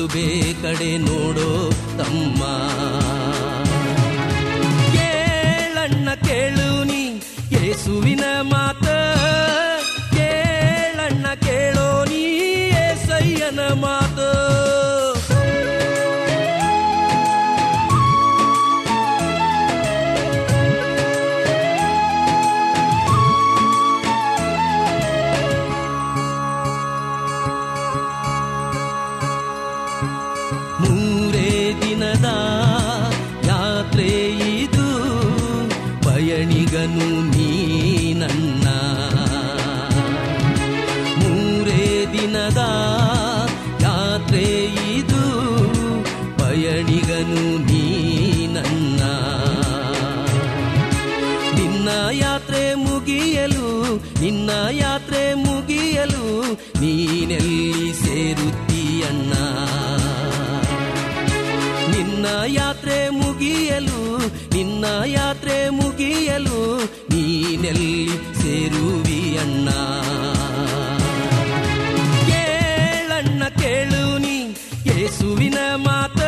ಶಿಲುಬೆ ಕಡೆ ನೋಡೋ ತಮ್ಮ. ಕೇಳಣ್ಣ ಕೇಳು ನೀ ಯೇಸುವಿನ ಮಾತ ಪಯಣಿಗನು ನೀನನ್ನ ನಿನ್ನ. ಯಾತ್ರೆ ಮುಗಿಯಲು, ನಿನ್ನ ಯಾತ್ರೆ ಮುಗಿಯಲು ನೀನೆಲ್ಲಿ ಸೇರುತ್ತೀಯಣ್ಣ? ನಿನ್ನ ಯಾತ್ರೆ ಮುಗಿಯಲು, ನಿನ್ನ ಯಾತ್ರೆ ಮುಗಿಯಲು ನೀನೆಲ್ಲಿ ಸೇರುವಿಯನ್ನ ಅಣ್ಣ ಕೇಳಣ್ಣ ಕೇಳು ನೀ, ಯೇಸುವಿನ ಮಾತ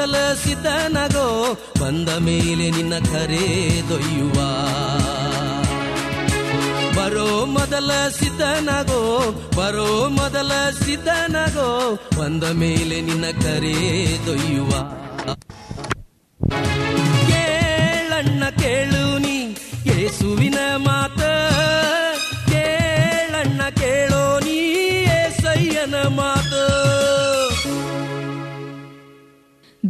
ಮೊದಲ ಸಿದ್ಧನಗೋ ಬಂದ ಮೇಲೆ ನಿನ್ನ ಕರೆದೊಯ್ಯುವ ಬರೋ ಮೊದಲ ಸಿದ್ಧನಗೋ ಬರೋ ಮೊದಲ ಸಿದ್ಧನಗೋ ಬಂದ ಮೇಲೆ ನಿನ್ನ ಕರೆದೊಯ್ಯುವ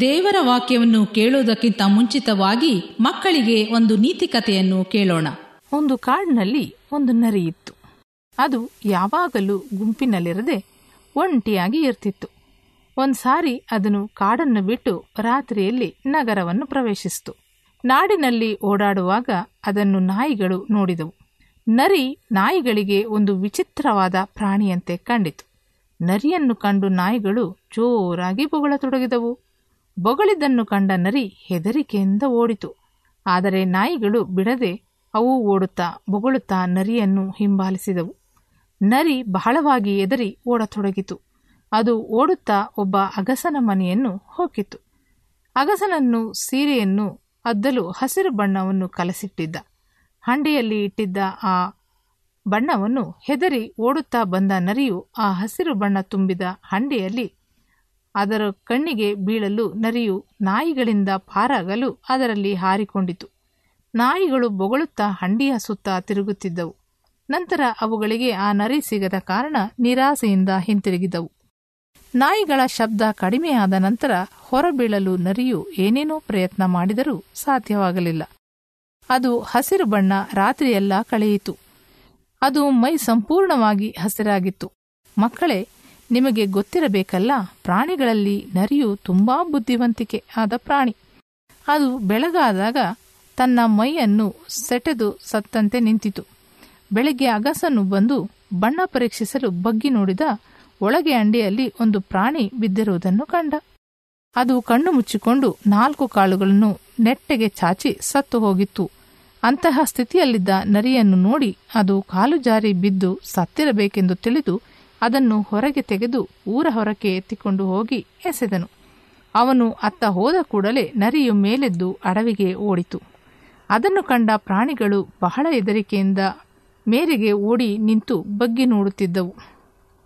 ದೇವರ ವಾಕ್ಯವನ್ನು ಕೇಳುವುದಕ್ಕಿಂತ ಮುಂಚಿತವಾಗಿ ಮಕ್ಕಳಿಗೆ ಒಂದು ನೀತಿ ಕಥೆಯನ್ನು ಕೇಳೋಣ. ಒಂದು ಕಾಡಿನಲ್ಲಿ ಒಂದು ನರಿ ಇತ್ತು. ಅದು ಯಾವಾಗಲೂ ಗುಂಪಿನಲ್ಲಿರದೆ ಒಂಟಿಯಾಗಿ ಇರ್ತಿತ್ತು. ಒಂದು ಸಾರಿ ಅದನ್ನು ಕಾಡನ್ನು ಬಿಟ್ಟು ರಾತ್ರಿಯಲ್ಲಿ ನಗರವನ್ನು ಪ್ರವೇಶಿಸಿತು. ನಾಡಿನಲ್ಲಿ ಓಡಾಡುವಾಗ ಅದನ್ನು ನಾಯಿಗಳು ನೋಡಿದವು. ನರಿ ನಾಯಿಗಳಿಗೆ ಒಂದು ವಿಚಿತ್ರವಾದ ಪ್ರಾಣಿಯಂತೆ ಕಂಡಿತು. ನರಿಯನ್ನು ಕಂಡು ನಾಯಿಗಳು ಜೋರಾಗಿ ಬೊಗಳತೊಡಗಿದವು. ಬೊಗಳಿದ್ದನ್ನು ಕಂಡ ನರಿ ಹೆದರಿಕೆಯಿಂದ ಓಡಿತು. ಆದರೆ ನಾಯಿಗಳು ಬಿಡದೆ ಅವು ಓಡುತ್ತಾ ಬೊಗಳುತ್ತಾ ನರಿಯನ್ನು ಹಿಂಬಾಲಿಸಿದವು. ನರಿ ಬಹಳವಾಗಿ ಎದರಿ ಓಡತೊಡಗಿತು. ಅದು ಓಡುತ್ತಾ ಒಬ್ಬ ಅಗಸನ ಮನೆಯನ್ನು ಹೋಗಿತು ಅಗಸನನ್ನು ಸೀರೆಯನ್ನು ಅದ್ದಲು ಹಸಿರು ಬಣ್ಣವನ್ನು ಕಲಸಿಟ್ಟಿದ್ದ. ಹಂಡೆಯಲ್ಲಿ ಇಟ್ಟಿದ್ದ ಆ ಬಣ್ಣವನ್ನು ಹೆದರಿ ಓಡುತ್ತಾ ಬಂದ ನರಿಯು ಆ ಹಸಿರು ಬಣ್ಣ ತುಂಬಿದ ಹಂಡೆಯಲ್ಲಿ ಅದರ ಕಣ್ಣಿಗೆ ಬೀಳಲು ನರಿಯು ನಾಯಿಗಳಿಂದ ಪಾರಾಗಲು ಅದರಲ್ಲಿ ಹಾರಿಕೊಂಡಿತು. ನಾಯಿಗಳು ಬೊಗಳುತ್ತಾ ಹಂಡಿಯ ಸುತ್ತ ತಿರುಗುತ್ತಿದ್ದವು. ನಂತರ ಅವುಗಳಿಗೆ ಆ ನರಿ ಸಿಗದ ಕಾರಣ ನಿರಾಸೆಯಿಂದ ಹಿಂತಿರುಗಿದವು. ನಾಯಿಗಳ ಶಬ್ದ ಕಡಿಮೆಯಾದ ನಂತರ ಹೊರಬೀಳಲು ನರಿಯು ಏನೇನೋ ಪ್ರಯತ್ನ ಮಾಡಿದರೂ ಸಾಧ್ಯವಾಗಲಿಲ್ಲ. ಅದು ಹಸಿರು ಬಣ್ಣ ರಾತ್ರಿಯೆಲ್ಲ ಕಳೆಯಿತು. ಅದು ಮೈ ಸಂಪೂರ್ಣವಾಗಿ ಹಸಿರಾಗಿತ್ತು. ಮಕ್ಕಳೇ ನಿಮಗೆ ಗೊತ್ತಿರಬೇಕಲ್ಲ, ಪ್ರಾಣಿಗಳಲ್ಲಿ ನರಿಯು ತುಂಬಾ ಬುದ್ಧಿವಂತಿಕೆ ಆದ ಪ್ರಾಣಿ. ಅದು ಬೆಳಗಾದಾಗ ತನ್ನ ಮೈಯನ್ನು ಸೆಟೆದು ಸತ್ತಂತೆ ನಿಂತಿತು. ಬೆಳಗ್ಗೆ ಅಗಸನ್ನು ಬಂದು ಬಣ್ಣ ಪರೀಕ್ಷಿಸಲು ಬಗ್ಗಿ ನೋಡಿದ ಒಳಗೆ ಅಂಡಿಯಲ್ಲಿ ಒಂದು ಪ್ರಾಣಿ ಬಿದ್ದಿರುವುದನ್ನು ಕಂಡ. ಅದು ಕಣ್ಣು ಮುಚ್ಚಿಕೊಂಡು ನಾಲ್ಕು ಕಾಳುಗಳನ್ನು ನೆಟ್ಟೆಗೆ ಚಾಚಿ ಸತ್ತು ಹೋಗಿತ್ತು. ಅಂತಹ ಸ್ಥಿತಿಯಲ್ಲಿದ್ದ ನರಿಯನ್ನು ನೋಡಿ ಅದು ಕಾಲು ಜಾರಿ ಬಿದ್ದು ಸತ್ತಿರಬೇಕೆಂದು ತಿಳಿದು ಅದನ್ನು ಹೊರಗೆ ತೆಗೆದು ಊರ ಹೊರಕ್ಕೆ ಎತ್ತಿಕೊಂಡು ಹೋಗಿ ಎಸೆದನು. ಅವನು ಅತ್ತ ಹೋದ ಕೂಡಲೇ ನರಿಯು ಮೇಲೆದ್ದು ಅಡವಿಗೆ ಓಡಿತು. ಅದನ್ನು ಕಂಡ ಪ್ರಾಣಿಗಳು ಬಹಳ ಹೆದರಿಕೆಯಿಂದ ಮೇರೆಗೆ ಓಡಿ ನಿಂತು ಬಗ್ಗಿ ನೋಡುತ್ತಿದ್ದವು.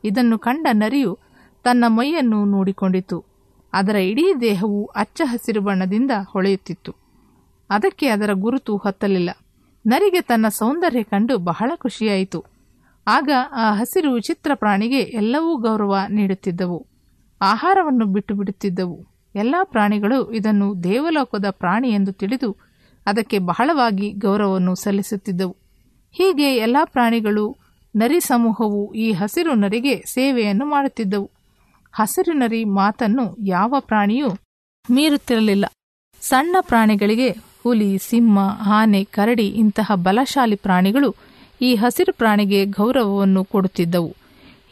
ಇದನ್ನು ಕಂಡ ನರಿಯು ತನ್ನ ಮೈಯನ್ನು ನೋಡಿಕೊಂಡಿತು. ಅದರ ಇಡೀ ದೇಹವು ಅಚ್ಚ ಹಸಿರು ಬಣ್ಣದಿಂದ ಹೊಳೆಯುತ್ತಿತ್ತು. ಅದಕ್ಕೆ ಅದರ ಗುರುತು ಹತ್ತಲಿಲ್ಲ. ನರಿಗೆ ತನ್ನ ಸೌಂದರ್ಯ ಕಂಡು ಬಹಳ ಖುಷಿಯಾಯಿತು. ಆಗ ಆ ಹಸಿರು ವಿಚಿತ್ರ ಪ್ರಾಣಿಗೆ ಎಲ್ಲವೂ ಗೌರವ ನೀಡುತ್ತಿದ್ದವು. ಆಹಾರವನ್ನು ಬಿಟ್ಟು ಬಿಡುತ್ತಿದ್ದವು. ಎಲ್ಲ ಪ್ರಾಣಿಗಳು ಇದನ್ನು ದೇವಲೋಕದ ಪ್ರಾಣಿ ಎಂದು ತಿಳಿದು ಅದಕ್ಕೆ ಬಹಳವಾಗಿ ಗೌರವವನ್ನು ಸಲ್ಲಿಸುತ್ತಿದ್ದವು. ಹೀಗೆ ಎಲ್ಲ ಪ್ರಾಣಿಗಳು ನರಿ ಸಮೂಹವು ಈ ಹಸಿರು ನರಿಗೆ ಸೇವೆಯನ್ನು ಮಾಡುತ್ತಿದ್ದವು. ಹಸಿರು ನರಿ ಮಾತನ್ನು ಯಾವ ಪ್ರಾಣಿಯೂ ಮೀರುತ್ತಿರಲಿಲ್ಲ. ಸಣ್ಣ ಪ್ರಾಣಿಗಳಿಗೆ ಹುಲಿ, ಸಿಂಹ, ಆನೆ, ಕರಡಿ ಇಂತಹ ಬಲಶಾಲಿ ಪ್ರಾಣಿಗಳು ಈ ಹಸಿರು ಪ್ರಾಣಿಗೆ ಗೌರವವನ್ನು ಕೊಡುತ್ತಿದ್ದವು.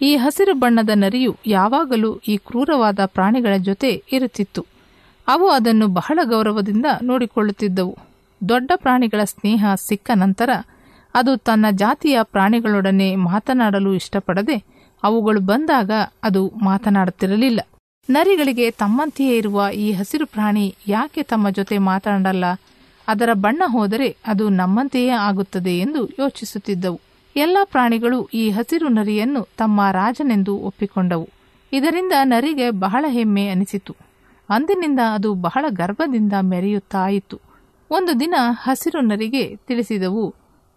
ಈ ಹಸಿರು ಬಣ್ಣದ ನರಿಯು ಯಾವಾಗಲೂ ಈ ಕ್ರೂರವಾದ ಪ್ರಾಣಿಗಳ ಜೊತೆ ಇರುತ್ತಿತ್ತು. ಅವು ಅದನ್ನು ಬಹಳ ಗೌರವದಿಂದ ನೋಡಿಕೊಳ್ಳುತ್ತಿದ್ದವು. ದೊಡ್ಡ ಪ್ರಾಣಿಗಳ ಸ್ನೇಹ ಸಿಕ್ಕ ನಂತರ ಅದು ತನ್ನ ಜಾತಿಯ ಪ್ರಾಣಿಗಳೊಡನೆ ಮಾತನಾಡಲು ಇಷ್ಟಪಡದೆ ಅವುಗಳು ಬಂದಾಗ ಅದು ಮಾತನಾಡುತ್ತಿರಲಿಲ್ಲ. ನರಿಗಳಿಗೆ ತಮ್ಮಂತೆಯೇ ಇರುವ ಈ ಹಸಿರು ಪ್ರಾಣಿ ಯಾಕೆ ತಮ್ಮ ಜೊತೆ ಮಾತನಾಡಲ್ಲ? ಅದರ ಬಣ್ಣ ಹೋದರೆ ಅದು ನಮ್ಮಂತೆಯೇ ಆಗುತ್ತದೆ ಎಂದು ಯೋಚಿಸುತ್ತಿದ್ದವು. ಎಲ್ಲ ಪ್ರಾಣಿಗಳು ಈ ಹಸಿರು ನರಿಯನ್ನು ತಮ್ಮ ರಾಜನೆಂದು ಒಪ್ಪಿಕೊಂಡವು. ಇದರಿಂದ ನರಿಗೆ ಬಹಳ ಹೆಮ್ಮೆ ಅನಿಸಿತು. ಅಂದಿನಿಂದ ಅದು ಬಹಳ ಗರ್ಭದಿಂದ ಮೆರೆಯುತ್ತಾ ಇತ್ತು ಒಂದು ದಿನ ಹಸಿರು ನರಿಗೆ ತಿಳಿಸಿದವು,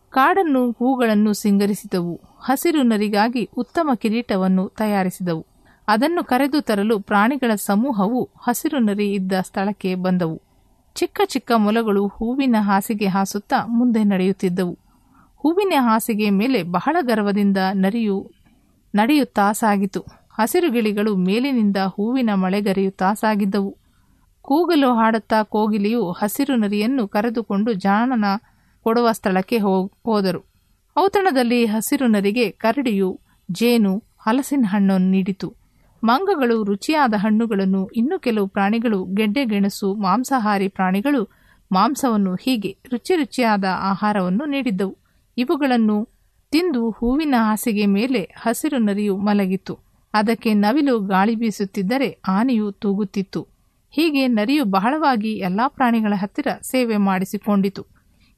ಕಾಡನ್ನು ಹೂಗಳನ್ನು ಸಿಂಗರಿಸಿದವು. ಹಸಿರು ನರಿಗಾಗಿ ಉತ್ತಮ ಕಿರೀಟವನ್ನು ತಯಾರಿಸಿದವು. ಅದನ್ನು ಕರೆದು ತರಲು ಪ್ರಾಣಿಗಳ ಸಮೂಹವು ಹಸಿರು ನರಿ ಇದ್ದ ಸ್ಥಳಕ್ಕೆ ಬಂದವು. ಚಿಕ್ಕ ಚಿಕ್ಕ ಮೊಲಗಳು ಹೂವಿನ ಹಾಸಿಗೆ ಹಾಸುತ್ತಾ ಮುಂದೆ ನಡೆಯುತ್ತಿದ್ದವು. ಹೂವಿನ ಹಾಸಿಗೆ ಮೇಲೆ ಬಹಳ ಗರ್ವದಿಂದ ನರಿಯು, ನಡೆಯುತ್ತಾ ಸಾಗಿತು. ಹಸಿರು ಗಿಳಿಗಳು ಮೇಲಿನಿಂದ ಹೂವಿನ ಮಳೆಗರೆಯುತ್ತಾ ಸಾಗಿದ್ದವು. ಕೂಗಲು ಹಾಡುತ್ತಾ ಕೋಗಿಲಿಯು ಹಸಿರು ನರಿಯನ್ನು ಕರೆದುಕೊಂಡು ಜಾಣನ ಕೊಡುವ ಸ್ಥಳಕ್ಕೆ ಹೋದರು. ಔತಣದಲ್ಲಿ ಹಸಿರು ನರಿಗೆ ಕರಡಿಯು, ಜೇನು, ಹಲಸಿನ ಹಣ್ಣನ್ನು ನೀಡಿತು. ಮಂಗಗಳು ರುಚಿಯಾದ ಹಣ್ಣುಗಳನ್ನು, ಇನ್ನು ಕೆಲವು ಪ್ರಾಣಿಗಳು ಗೆಡ್ಡೆ, ಗೆಣಸು, ಮಾಂಸಾಹಾರಿ ಪ್ರಾಣಿಗಳು ಮಾಂಸವನ್ನು ಹೀಗೆ ರುಚಿ ರುಚಿಯಾದ ಆಹಾರವನ್ನು ನೀಡಿದ್ದವು. ಇವುಗಳನ್ನು ತಿಂದು ಹೂವಿನ ಹಾಸಿಗೆ ಮೇಲೆ ಹಸಿರು ನರಿಯು ಮಲಗಿತ್ತು. ಅದಕ್ಕೆ ನವಿಲು ಗಾಳಿ ಬೀಸುತ್ತಿದ್ದರೆ ಆನೆಯು ತೂಗುತ್ತಿತ್ತು. ಹೀಗೆ ನರಿಯು ಬಹಳವಾಗಿ ಎಲ್ಲಾ ಪ್ರಾಣಿಗಳ ಹತ್ತಿರ ಸೇವೆ ಮಾಡಿಸಿಕೊಂಡಿತು.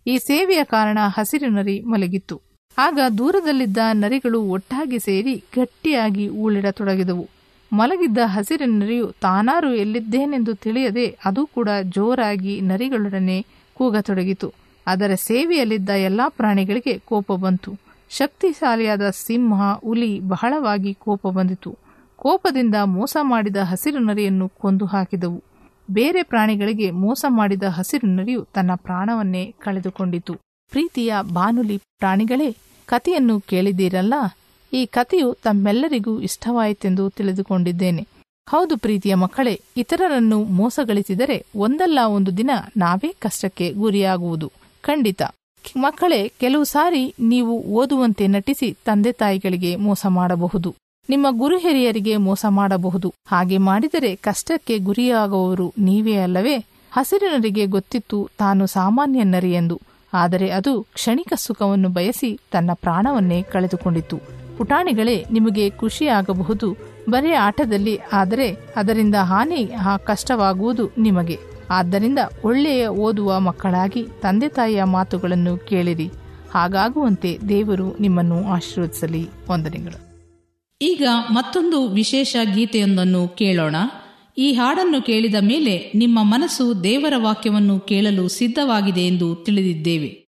ಈ ಸೇವೆಯ ಕಾರಣ ಹಸಿರು ನರಿ ಮಲಗಿತ್ತು. ಆಗ ದೂರದಲ್ಲಿದ್ದ ನರಿಗಳು ಒಟ್ಟಾಗಿ ಸೇರಿ ಗಟ್ಟಿಯಾಗಿ ಊಳಿಡತೊಡಗಿದವು. ಮಲಗಿದ್ದ ಹಸಿರಿನ ನರಿಯು ತಾನಾರು ಎಲ್ಲಿದ್ದೇನೆಂದು ತಿಳಿಯದೆ ಅದು ಕೂಡ ಜೋರಾಗಿ ನರಿಗಳೊಡನೆ ಕೂಗತೊಡಗಿತು. ಅದರ ಸೇವೆಯಲ್ಲಿದ್ದ ಎಲ್ಲಾ ಪ್ರಾಣಿಗಳಿಗೆ ಕೋಪ ಬಂತು. ಶಕ್ತಿಶಾಲಿಯಾದ ಸಿಂಹ, ಹುಲಿ ಬಹಳವಾಗಿ ಕೋಪ ಬಂದಿತು. ಕೋಪದಿಂದ ಮೋಸ ಮಾಡಿದ ಹಸಿರು ನರಿಯನ್ನು ಕೊಂದು ಹಾಕಿದವು. ಬೇರೆ ಪ್ರಾಣಿಗಳಿಗೆ ಮೋಸ ಮಾಡಿದ ಹಸಿರು ನರಿಯು ತನ್ನ ಪ್ರಾಣವನ್ನೇ ಕಳೆದುಕೊಂಡಿತು. ಪ್ರೀತಿಯ ಬಾನುಲಿ ಪ್ರಾಣಿಗಳೇ, ಕಥೆಯನ್ನು ಕೇಳಿದ್ದೀರಲ್ಲ? ಈ ಕಥೆಯು ತಮ್ಮೆಲ್ಲರಿಗೂ ಇಷ್ಟವಾಯಿತೆಂದು ತಿಳಿದುಕೊಂಡಿದ್ದೇನೆ. ಹೌದು ಪ್ರೀತಿಯ ಮಕ್ಕಳೇ, ಇತರರನ್ನು ಮೋಸಗಳಿಸಿದರೆ ಒಂದಲ್ಲ ಒಂದು ದಿನ ನಾವೇ ಕಷ್ಟಕ್ಕೆ ಗುರಿಯಾಗುವುದು. ಖಂಡಿತ. ಮಕ್ಕಳೇ, ಕೆಲವು ಸಾರಿ ನೀವು ಓದುವಂತೆ ನಟಿಸಿ ತಂದೆ ತಾಯಿಗಳಿಗೆ ಮೋಸ ಮಾಡಬಹುದು. ನಿಮ್ಮ ಗುರು ಹಿರಿಯರಿಗೆ ಮೋಸ ಮಾಡಬಹುದು. ಹಾಗೆ ಮಾಡಿದರೆ ಕಷ್ಟಕ್ಕೆ ಗುರಿಯಾಗುವವರು ನೀವೇ ಅಲ್ಲವೇ? ಹಸಿರಿನರಿಗೆ ಗೊತ್ತಿತ್ತು ತಾನು ಸಾಮಾನ್ಯ ನರಿ ಎಂದು. ಆದರೆ ಅದು ಕ್ಷಣಿಕ ಸುಖವನ್ನು ಬಯಸಿ ತನ್ನ ಪ್ರಾಣವನ್ನೇ ಕಳೆದುಕೊಂಡಿತು. ಪುಟಾಣಿಗಳೇ ನಿಮಗೆ ಖುಷಿಯಾಗಬಹುದು ಬರೀ ಆಟದಲ್ಲಿ ಆದರೆ ಅದರಿಂದ ಹಾನಿ ಕಷ್ಟವಾಗುವುದು ನಿಮಗೆ. ಆದ್ದರಿಂದ ಒಳ್ಳೆಯ ಓದುವ ಮಕ್ಕಳಾಗಿ ತಂದೆ ತಾಯಿಯ ಮಾತುಗಳನ್ನು ಕೇಳಿರಿ. ಹಾಗಾಗುವಂತೆ ದೇವರು ನಿಮ್ಮನ್ನು ಆಶೀರ್ವದಿಸಲಿ. ವಂದನೆಗಳು. ಈಗ ಮತ್ತೊಂದು ವಿಶೇಷ ಗೀತೆಯೊಂದನ್ನು ಕೇಳೋಣ. ಈ ಹಾಡನ್ನು ಕೇಳಿದ ಮೇಲೆ ನಿಮ್ಮ ಮನಸ್ಸು ದೇವರ ವಾಕ್ಯವನ್ನು ಕೇಳಲು ಸಿದ್ಧವಾಗಿದೆ ಎಂದು ತಿಳಿದಿದ್ದೇವೆ ಿ.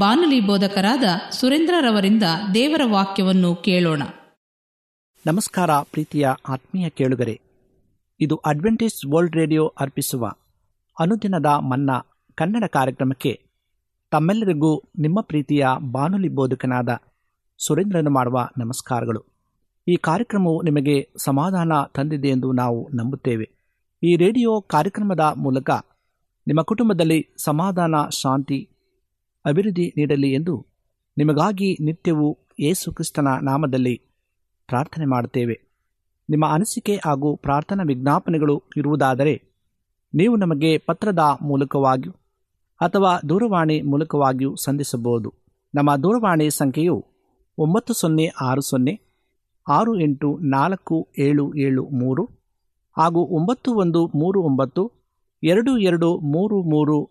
ಬಾನುಲಿ ಬೋಧಕರಾದ ಸುರೇಂದ್ರರವರಿಂದ ದೇವರ ವಾಕ್ಯವನ್ನು ಕೇಳೋಣ. ನಮಸ್ಕಾರ ಪ್ರೀತಿಯ ಆತ್ಮೀಯ ಕೇಳುಗರೆ. ಇದು ಅಡ್ವೆಂಟೇಜ್ ವರ್ಲ್ಡ್ ರೇಡಿಯೋ ಅರ್ಪಿಸುವ ಅನುದಿನದ ಮನ್ನಾ ಕನ್ನಡ ಕಾರ್ಯಕ್ರಮಕ್ಕೆ ತಮ್ಮೆಲ್ಲರಿಗೂ ನಿಮ್ಮ ಪ್ರೀತಿಯ ಬಾನುಲಿ ಬೋಧಕನಾದ ಸುರೇಂದ್ರನು ಮಾಡುವ ನಮಸ್ಕಾರಗಳು. ಈ ಕಾರ್ಯಕ್ರಮವು ನಿಮಗೆ ಸಮಾಧಾನ ತಂದಿದೆ ಎಂದು ನಾವು ನಂಬುತ್ತೇವೆ. ಈ ರೇಡಿಯೋ ಕಾರ್ಯಕ್ರಮದ ಮೂಲಕ ನಿಮ್ಮ ಕುಟುಂಬದಲ್ಲಿ ಸಮಾಧಾನ, ಶಾಂತಿ ಅಭಿವೃದ್ಧಿ ನೀಡಲಿ ಎಂದು ನಿಮಗಾಗಿ ನಿತ್ಯವೂ ಯೇಸುಕ್ರಿಸ್ತನ ನಾಮದಲ್ಲಿ ಪ್ರಾರ್ಥನೆ ಮಾಡುತ್ತೇವೆ. ನಿಮ್ಮ ಅನಿಸಿಕೆ ಹಾಗೂ ಪ್ರಾರ್ಥನಾ ವಿಜ್ಞಾಪನೆಗಳು ಇರುವುದಾದರೆ ನೀವು ನಮಗೆ ಪತ್ರದ ಮೂಲಕವಾಗಿಯೂ ಅಥವಾ ದೂರವಾಣಿ ಮೂಲಕವಾಗಿಯೂ ಸಂಧಿಸಬಹುದು. ನಮ್ಮ ದೂರವಾಣಿ ಸಂಖ್ಯೆಯು ಒಂಬತ್ತು ಸೊನ್ನೆ ಆರು ಸೊನ್ನೆ ಆರು ಎಂಟು ನಾಲ್ಕು ಏಳು ಏಳು ಮೂರು ಹಾಗೂ ಒಂಬತ್ತು ಒಂದು ಮೂರು ಒಂಬತ್ತು ಎರಡು ಎರಡು ಮೂರು ಮೂರು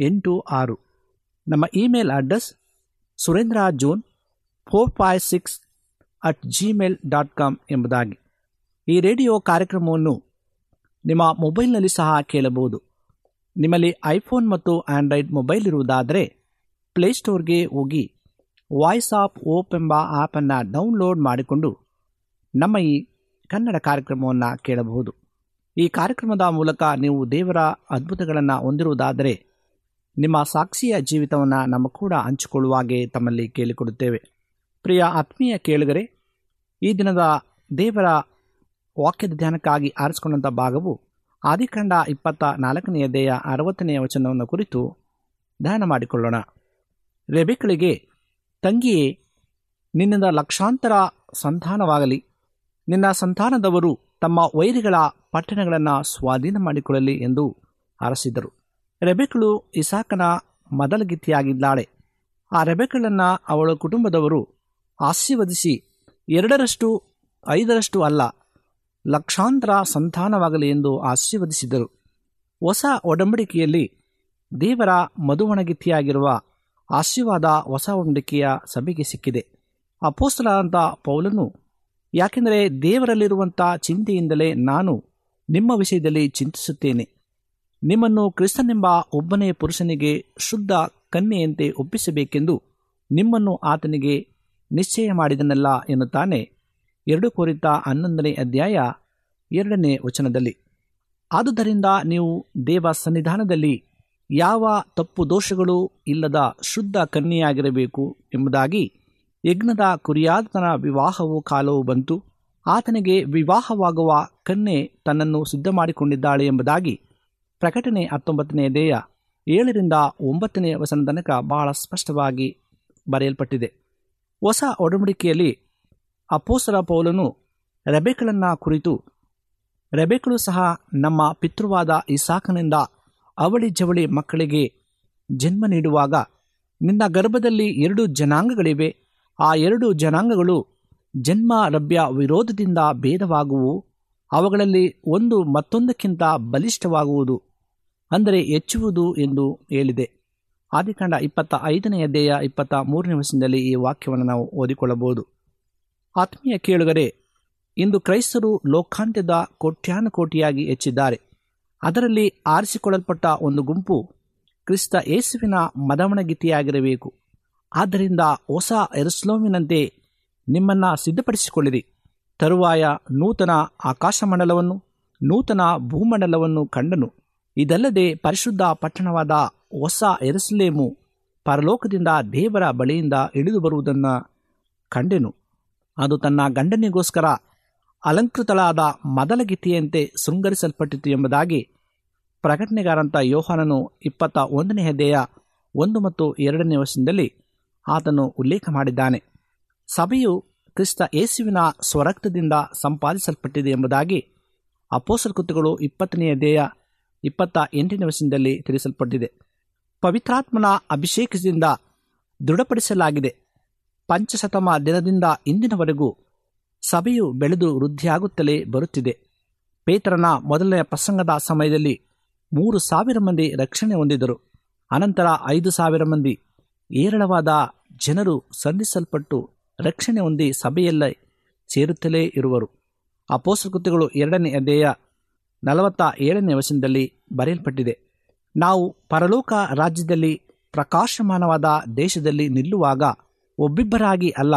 ಎಂಟು ಆರು. ನಮ್ಮ email address Surendra June four five six at Gmail dot com ಎಂಬುದಾಗಿ. ಈ ರೇಡಿಯೋ ಕಾರ್ಯಕ್ರಮವನ್ನು ನಿಮ್ಮ ಮೊಬೈಲ್ನಲ್ಲಿ ಸಹ ಕೇಳಬಹುದು. ನಿಮ್ಮಲ್ಲಿ ಐಫೋನ್ ಮತ್ತು ಆಂಡ್ರಾಯ್ಡ್ ಮೊಬೈಲ್ ಇರುವುದಾದರೆ ಪ್ಲೇಸ್ಟೋರ್ಗೆ ಹೋಗಿ ವಾಯ್ಸ್ ಆಫ್ ಓಪ್ ಎಂಬ ಆ್ಯಪನ್ನು ಡೌನ್ಲೋಡ್ ಮಾಡಿಕೊಂಡು ನಮ್ಮ ಈ ಕನ್ನಡ ಕಾರ್ಯಕ್ರಮವನ್ನು ಕೇಳಬಹುದು. ಈ ಕಾರ್ಯಕ್ರಮದ ಮೂಲಕ ನೀವು ದೇವರ ಅದ್ಭುತಗಳನ್ನು ಹೊಂದಿರುವುದಾದರೆ ನಿಮ್ಮ ಸಾಕ್ಷಿಯ ಜೀವಿತವನ್ನು ನಮ್ಮ ಕೂಡ ಹಂಚಿಕೊಳ್ಳುವಾಗೆ ತಮ್ಮಲ್ಲಿ ಕೇಳಿಕೊಡುತ್ತೇವೆ. ಪ್ರಿಯ ಆತ್ಮೀಯ ಕೇಳುಗರೆ, ಈ ದಿನದ ದೇವರ ವಾಕ್ಯದ ಧ್ಯಾನಕ್ಕಾಗಿ ಆರಿಸಿಕೊಂಡಂಥ ಭಾಗವು ಆದಿಕಾಂಡ ಇಪ್ಪತ್ತ ನಾಲ್ಕನೆಯ ದೇಹ ಅರವತ್ತನೆಯ ವಚನವನ್ನು ಕುರಿತು ಧ್ಯಾನ ಮಾಡಿಕೊಳ್ಳೋಣ. ರೆಬೆಕಳಿಗೆ ತಂಗಿಯೇ, ನಿನ್ನಿಂದ ಲಕ್ಷಾಂತರ ಸಂತಾನವಾಗಲಿ. ನಿನ್ನ ಸಂತಾನದವರು ತಮ್ಮ ವೈರಿಗಳ ಪಟ್ಟಣಗಳನ್ನು ಸ್ವಾಧೀನ ಮಾಡಿಕೊಳ್ಳಲಿ ಎಂದು ಅರಸಿದರು ರೆಬೆಕಳು ಇಸಾಕನ ಮೊದಲಗಿತ್ತಿಯಾಗಿದ್ದಾಳೆ. ಆ ರೆಬೆಕಳನ್ನು ಅವಳ ಕುಟುಂಬದವರು ಆಶೀರ್ವದಿಸಿ ಎರಡರಷ್ಟು, ಐದರಷ್ಟು ಅಲ್ಲ, ಲಕ್ಷಾಂತರ ಸಂತಾನವಾಗಲಿ ಎಂದು ಆಶೀರ್ವದಿಸಿದರು. ಹೊಸ ಒಡಂಬಡಿಕೆಯಲ್ಲಿ ದೇವರ ಮಧುವಣಗಿತ್ತಿಯಾಗಿರುವ ಆಶೀರ್ವಾದ ಹೊಸ ಒಡಂಬಡಿಕೆಯ ಸಭೆಗೆ ಸಿಕ್ಕಿದೆ. ಅಪೋಸ್ತಲಾದಂಥ ಪೌಲನು, ಯಾಕೆಂದರೆ ದೇವರಲ್ಲಿರುವಂಥ ಚಿಂತೆಯಿಂದಲೇ ನಾನು ನಿಮ್ಮ ವಿಷಯದಲ್ಲಿ ಚಿಂತಿಸುತ್ತೇನೆ. ನಿಮ್ಮನ್ನು ಕ್ರಿಸ್ತನೆಂಬ ಒಬ್ಬನೇ ಪುರುಷನಿಗೆ ಶುದ್ಧ ಕನ್ಯೆಯಂತೆ ಒಪ್ಪಿಸಬೇಕೆಂದು ನಿಮ್ಮನ್ನು ಆತನಿಗೆ ನಿಶ್ಚಯ ಮಾಡಿದನಲ್ಲ ಎನ್ನುತ್ತಾನೆ. ಎರಡು ಕೋರಿತ ಹನ್ನೊಂದನೇ ಅಧ್ಯಾಯ ಎರಡನೇ ವಚನದಲ್ಲಿ. ಆದುದರಿಂದ ನೀವು ದೇವ ಸನ್ನಿಧಾನದಲ್ಲಿ ಯಾವ ತಪ್ಪು ದೋಷಗಳು ಇಲ್ಲದ ಶುದ್ಧ ಕನ್ಯೆಯಾಗಿರಬೇಕು ಎಂಬುದಾಗಿ ಯಜ್ಞದ ಕುರಿಯಾದತನ ವಿವಾಹವು ಕಾಲವು ಬಂತು. ಆತನಿಗೆ ವಿವಾಹವಾಗುವ ಕನ್ಯೆ ತನ್ನನ್ನು ಸಿದ್ಧ ಮಾಡಿಕೊಂಡಿದ್ದಾಳೆ ಎಂಬುದಾಗಿ ಪ್ರಕಟಣೆ ಹತ್ತೊಂಬತ್ತನೇ ದೇಯ ಏಳರಿಂದ ಒಂಬತ್ತನೇ ವಸನ ತನಕ ಬಹಳ ಸ್ಪಷ್ಟವಾಗಿ ಬರೆಯಲ್ಪಟ್ಟಿದೆ. ಹೊಸ ಒಡಂಬಡಿಕೆಯಲ್ಲಿ ಅಪೋಸರ ಪೌಲನು ರೆಬೆಕಳನ್ನ ಕುರಿತು, ರೆಬೆಕಳು ಸಹ ನಮ್ಮ ಪಿತೃವಾದ ಇಸಾಕನಿಂದ ಅವಳಿ ಜವಳಿ ಮಕ್ಕಳಿಗೆ ಜನ್ಮ ನೀಡುವಾಗ ನಿನ್ನ ಗರ್ಭದಲ್ಲಿ ಎರಡು ಜನಾಂಗಗಳಿವೆ. ಆ ಎರಡು ಜನಾಂಗಗಳು ಜನ್ಮ ರಭ್ಯ ವಿರೋಧದಿಂದ ಭೇದವಾಗುವು, ಅವುಗಳಲ್ಲಿ ಒಂದು ಮತ್ತೊಂದಕ್ಕಿಂತ ಬಲಿಷ್ಠವಾಗುವುದು. ಅಂದರೆ ಹೆಚ್ಚುವುದು ಎಂದು ಹೇಳಿದೆ. ಆದಿಕಾಂಡ ಇಪ್ಪತ್ತ ಐದನೆಯ ದೇಹ ಇಪ್ಪತ್ತ ಮೂರನೇ ವರ್ಷದಲ್ಲಿ ಈ ವಾಕ್ಯವನ್ನು ನಾವು ಓದಿಕೊಳ್ಳಬಹುದು. ಆತ್ಮೀಯ ಕೇಳುಗರೆ, ಇಂದು ಕ್ರೈಸ್ತರು ಲೋಕಾಂತ್ಯದ ಕೋಟ್ಯಾನುಕೋಟಿಯಾಗಿ ಹೆಚ್ಚಿದ್ದಾರೆ. ಅದರಲ್ಲಿ ಆರಿಸಿಕೊಳ್ಳಲ್ಪಟ್ಟ ಒಂದು ಗುಂಪು ಕ್ರಿಸ್ತ ಯೇಸುವಿನ ಮದವಣಗಿತಿಯಾಗಿರಬೇಕು ಆದ್ದರಿಂದ ಹೊಸ ಎರಸ್ಲೋಮಿನಂತೆ ನಿಮ್ಮನ್ನು ಸಿದ್ಧಪಡಿಸಿಕೊಳ್ಳಿರಿ. ತರುವಾಯ ನೂತನ ಆಕಾಶಮಂಡಲವನ್ನು, ನೂತನ ಭೂಮಂಡಲವನ್ನು ಕಂಡನು. ಇದಲ್ಲದೆ ಪರಿಶುದ್ಧ ಪಟ್ಟಣವಾದ ಹೊಸ ಎರುಸಲೇಮು ಪರಲೋಕದಿಂದ ದೇವರ ಬಳಿಯಿಂದ ಇಳಿದು ಬರುವುದನ್ನು ಕಂಡೆನು. ಅದು ತನ್ನ ಗಂಡನಿಗೋಸ್ಕರ ಅಲಂಕೃತಳಾದ ಮೊದಲಗಿತ್ತಿಯಂತೆ ಶೃಂಗರಿಸಲ್ಪಟ್ಟಿತು ಎಂಬುದಾಗಿ ಪ್ರಕಟಣೆಗಾರಂಥ ಯೋಹಾನನು ಇಪ್ಪತ್ತ ಒಂದನೇ ಹೆದೆಯ ಒಂದು ಮತ್ತು ಎರಡನೇ ವರ್ಷದಲ್ಲಿ ಆತನು ಉಲ್ಲೇಖ ಮಾಡಿದ್ದಾನೆ. ಸಭೆಯು ಕ್ರಿಸ್ತ ಯೇಸುವಿನ ಸ್ವರಕ್ತದಿಂದ ಸಂಪಾದಿಸಲ್ಪಟ್ಟಿದೆ ಎಂಬುದಾಗಿ ಅಪೋಸಲ್ ಕೃತಿಗಳು ಇಪ್ಪತ್ತನೆಯ ದೇಹ ಇಪ್ಪತ್ತ ಎಂಟನೇ ವಚನದಲ್ಲಿ ತಿಳಿಸಲ್ಪಟ್ಟಿದೆ. ಪವಿತ್ರಾತ್ಮನ ಅಭಿಷೇಕದಿಂದ ದೃಢಪಡಿಸಲಾಗಿದೆ. ಪಂಚಶತಮ ದಿನದಿಂದ ಇಂದಿನವರೆಗೂ ಸಭೆಯು ಬೆಳೆದು ವೃದ್ಧಿಯಾಗುತ್ತಲೇ ಬರುತ್ತಿದೆ. ಪೇತ್ರನ ಮೊದಲನೆಯ ಪ್ರಸಂಗದ ಸಮಯದಲ್ಲಿ ಮೂರು ಸಾವಿರ ಮಂದಿ ರಕ್ಷಣೆ ಹೊಂದಿದರು. ಅನಂತರ ಐದು ಸಾವಿರ ಮಂದಿ ಏರಳವಾದ ಜನರು ಸಂಧಿಸಲ್ಪಟ್ಟು ರಕ್ಷಣೆ ಹೊಂದಿ ಸಭೆಯಲ್ಲೇ ಸೇರುತ್ತಲೇ ಇರುವರು. ಅಪೋಸಕೃತಿಗಳು ಎರಡನೇ ಅಧ್ಯಾಯ ನಲವತ್ತ ಏಳನೇ ವಚನದಲ್ಲಿ ಬರೆಯಲ್ಪಟ್ಟಿದೆ. ನಾವು ಪರಲೋಕ ರಾಜ್ಯದಲ್ಲಿ ಪ್ರಕಾಶಮಾನವಾದ ದೇಶದಲ್ಲಿ ನಿಲ್ಲುವಾಗ ಒಬ್ಬಿಬ್ಬರಾಗಿ ಅಲ್ಲ,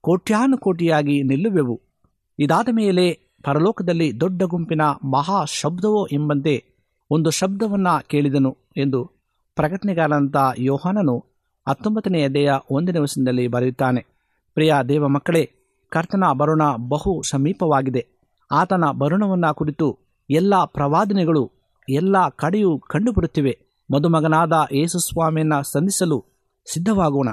ಕೋಟ್ಯಾನುಕೋಟಿಯಾಗಿ ನಿಲ್ಲುವೆವು. ಇದಾದ ಮೇಲೆ ಪರಲೋಕದಲ್ಲಿ ದೊಡ್ಡ ಗುಂಪಿನ ಮಹಾ ಶಬ್ದವೋ ಎಂಬಂತೆ ಒಂದು ಶಬ್ದವನ್ನು ಕೇಳಿದನು ಎಂದು ಪ್ರಕಟಣೆಗಾರಂಥ ಯೋಹಾನನು ಹತ್ತೊಂಬತ್ತನೆಯ ದೇಹ ಒಂದನೇ ವಚನದಲ್ಲಿ ಬರೆಯುತ್ತಾನೆ. ಪ್ರಿಯ ದೇವ ಮಕ್ಕಳೇ, ಕರ್ತನ ಬರುಣ ಬಹು ಸಮೀಪವಾಗಿದೆ. ಆತನ ಬರುಣವನ್ನು ಕುರಿತು ಎಲ್ಲ ಪ್ರವಾದನೆಗಳು, ಎಲ್ಲ ಕಡೆಯೂ ಕಂಡುಬರುತ್ತಿವೆ. ಮದುಮಗನಾದ ಯೇಸುಸ್ವಾಮಿಯನ್ನು ಸಂಧಿಸಲು ಸಿದ್ಧವಾಗೋಣ.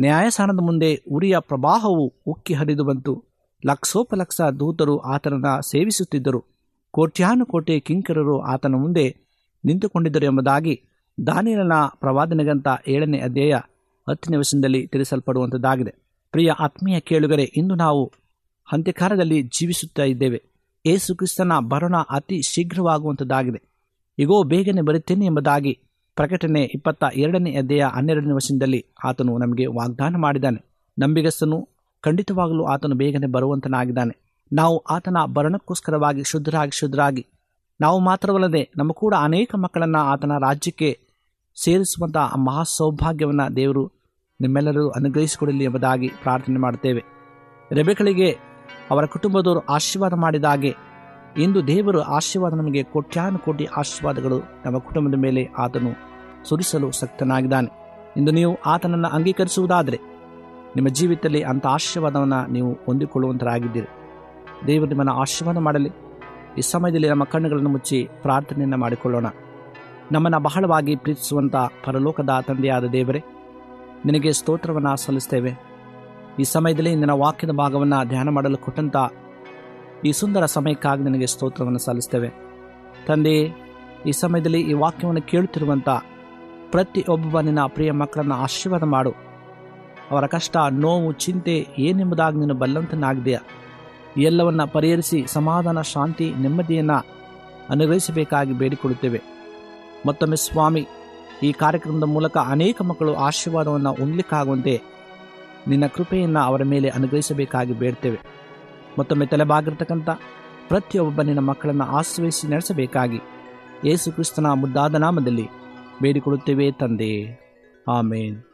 ನ್ಯಾಯಸ್ಥಾನದ ಮುಂದೆ ಉರಿಯ ಪ್ರವಾಹವು ಉಕ್ಕಿ ಹರಿದು ಬಂತು. ಲಕ್ಷೋಪಲಕ್ಷ ದೂತರು ಆತನನ್ನು ಸೇವಿಸುತ್ತಿದ್ದರು. ಕೋಟ್ಯಾನುಕೋಟಿ ಕಿಂಕರರು ಆತನ ಮುಂದೆ ನಿಂತುಕೊಂಡಿದ್ದರು ಎಂಬುದಾಗಿ ದಾನಿಯಲನ ಪ್ರವಾದನೆಗಂತ ಏಳನೇ ಅಧ್ಯಾಯ ಹತ್ತನೇ ವಚನದಲ್ಲಿ ತಿಳಿಸಲ್ಪಡುವಂಥದ್ದಾಗಿದೆ ಪ್ರಿಯ ಆತ್ಮೀಯ ಕೇಳುಗರೆ, ಇಂದು ನಾವು ಅಂತ್ಯಕಾಲದಲ್ಲಿ ಜೀವಿಸುತ್ತಾ ಇದ್ದೇವೆ. ಏಸು ಕ್ರಿಸ್ತನ ಬರಣ ಅತಿ ಶೀಘ್ರವಾಗುವಂಥದ್ದಾಗಿದೆ. ಈಗೋ ಬೇಗನೆ ಬರುತ್ತೇನೆ ಎಂಬುದಾಗಿ ಪ್ರಕಟಣೆ ಇಪ್ಪತ್ತ ಎರಡನೇ ಅಧ್ಯಾಯ ಹನ್ನೆರಡನೇ ವರ್ಷದಲ್ಲಿ ಆತನು ನಮಗೆ ವಾಗ್ದಾನ ಮಾಡಿದ್ದಾನೆ. ನಂಬಿಗಸ್ತನು ಖಂಡಿತವಾಗಲೂ ಆತನು ಬೇಗನೆ ಬರುವಂತನಾಗಿದ್ದಾನೆ. ನಾವು ಆತನ ಭರಣಕ್ಕೋಸ್ಕರವಾಗಿ ಶುದ್ಧರಾಗಿ ಶುದ್ಧರಾಗಿ, ನಾವು ಮಾತ್ರವಲ್ಲದೆ ನಮ್ಮ ಕೂಡ ಅನೇಕ ಮಕ್ಕಳನ್ನು ಆತನ ರಾಜ್ಯಕ್ಕೆ ಸೇರಿಸುವಂತಹ ಮಹಾಸೌಭಾಗ್ಯವನ್ನು ಮಹಾ ಸೌಭಾಗ್ಯವನ್ನು ದೇವರು ನಿಮ್ಮೆಲ್ಲರೂ ಅನುಗ್ರಹಿಸಿಕೊಡಲಿ ಎಂಬುದಾಗಿ ಪ್ರಾರ್ಥನೆ ಮಾಡುತ್ತೇವೆ. ರೆಬೆಗಳಿಗೆ ಅವರ ಕುಟುಂಬದವರು ಆಶೀರ್ವಾದ ಮಾಡಿದ ಹಾಗೆ. ಇಂದು ದೇವರು ಆಶೀರ್ವಾದ ನಮಗೆ ಕೋಟ್ಯಾನು ಕೋಟಿ ಆಶೀರ್ವಾದಗಳು ನಮ್ಮ ಕುಟುಂಬದ ಮೇಲೆ ಆತನು ಸುರಿಸಲು ಸಕ್ತನಾಗಿದ್ದಾನೆ. ಇಂದು ನೀವು ಆತನನ್ನು ಅಂಗೀಕರಿಸುವುದಾದರೆ ನಿಮ್ಮ ಜೀವಿತದಲ್ಲಿ ಅಂಥ ಆಶೀರ್ವಾದವನ್ನು ನೀವು ಹೊಂದಿಕೊಳ್ಳುವಂತರಾಗಿದ್ದೀರಿ. ದೇವರು ನಿಮ್ಮನ್ನು ಆಶೀರ್ವಾದ ಮಾಡಲಿ. ಈ ಸಮಯದಲ್ಲಿ ನಮ್ಮ ಕಣ್ಣುಗಳನ್ನು ಮುಚ್ಚಿ ಪ್ರಾರ್ಥನೆಯನ್ನು ಮಾಡಿಕೊಳ್ಳೋಣ. ನಮ್ಮನ್ನು ಬಹಳವಾಗಿ ಪ್ರೀತಿಸುವಂಥ ಪರಲೋಕದ ತಂದೆಯಾದ ದೇವರೇ, ನಿನಗೆ ಸ್ತೋತ್ರವನ್ನು ಸಲ್ಲಿಸ್ತೇವೆ. ಈ ಸಮಯದಲ್ಲಿ ಇಂದಿನ ವಾಕ್ಯದ ಭಾಗವನ್ನು ಧ್ಯಾನ ಮಾಡಲು ಕೊಟ್ಟಂತ ಈ ಸುಂದರ ಸಮಯಕ್ಕಾಗಿ ನಿನಗೆ ಸ್ತೋತ್ರವನ್ನು ಸಲ್ಲಿಸ್ತೇವೆ. ತಂದೆ, ಈ ಸಮಯದಲ್ಲಿ ಈ ವಾಕ್ಯವನ್ನು ಕೇಳುತ್ತಿರುವಂಥ ಪ್ರತಿಯೊಬ್ಬ ನಿನ್ನ ಪ್ರಿಯ ಮಕ್ಕಳನ್ನು ಆಶೀರ್ವಾದ ಮಾಡು. ಅವರ ಕಷ್ಟ, ನೋವು, ಚಿಂತೆ ಏನೆಂಬುದಾಗಿ ನೀನು ಬಲ್ಲಂತನಾಗಿದೆಯಾ ಎಲ್ಲವನ್ನ ಪರಿಹರಿಸಿ ಸಮಾಧಾನ, ಶಾಂತಿ, ನೆಮ್ಮದಿಯನ್ನು ಅನುಗ್ರಹಿಸಬೇಕಾಗಿ ಬೇಡಿಕೊಳ್ಳುತ್ತೇವೆ. ಮತ್ತೊಮ್ಮೆ ಸ್ವಾಮಿ, ಈ ಕಾರ್ಯಕ್ರಮದ ಮೂಲಕ ಅನೇಕ ಮಕ್ಕಳು ಆಶೀರ್ವಾದವನ್ನು ಹೊಂದಲಿಕ್ಕಾಗುವಂತೆ ನಿನ್ನ ಕೃಪೆಯನ್ನು ಅವರ ಮೇಲೆ ಅನುಗ್ರಹಿಸಬೇಕಾಗಿ ಬೇಡ್ತೇವೆ. ಮತ್ತೊಮ್ಮೆ ತಲೆಬಾಗಿರ್ತಕ್ಕಂಥ ಪ್ರತಿಯೊಬ್ಬ ನಿನ್ನ ಮಕ್ಕಳನ್ನು ಆಶ್ರಯಿಸಿ ನಡೆಸಬೇಕಾಗಿ ಯೇಸು ಕ್ರಿಸ್ತನ ಮುದ್ದಾದ ನಾಮದಲ್ಲಿ ಬೇಡಿಕೊಳ್ಳುತ್ತೇವೆ ತಂದೆ. ಆಮೇನ್.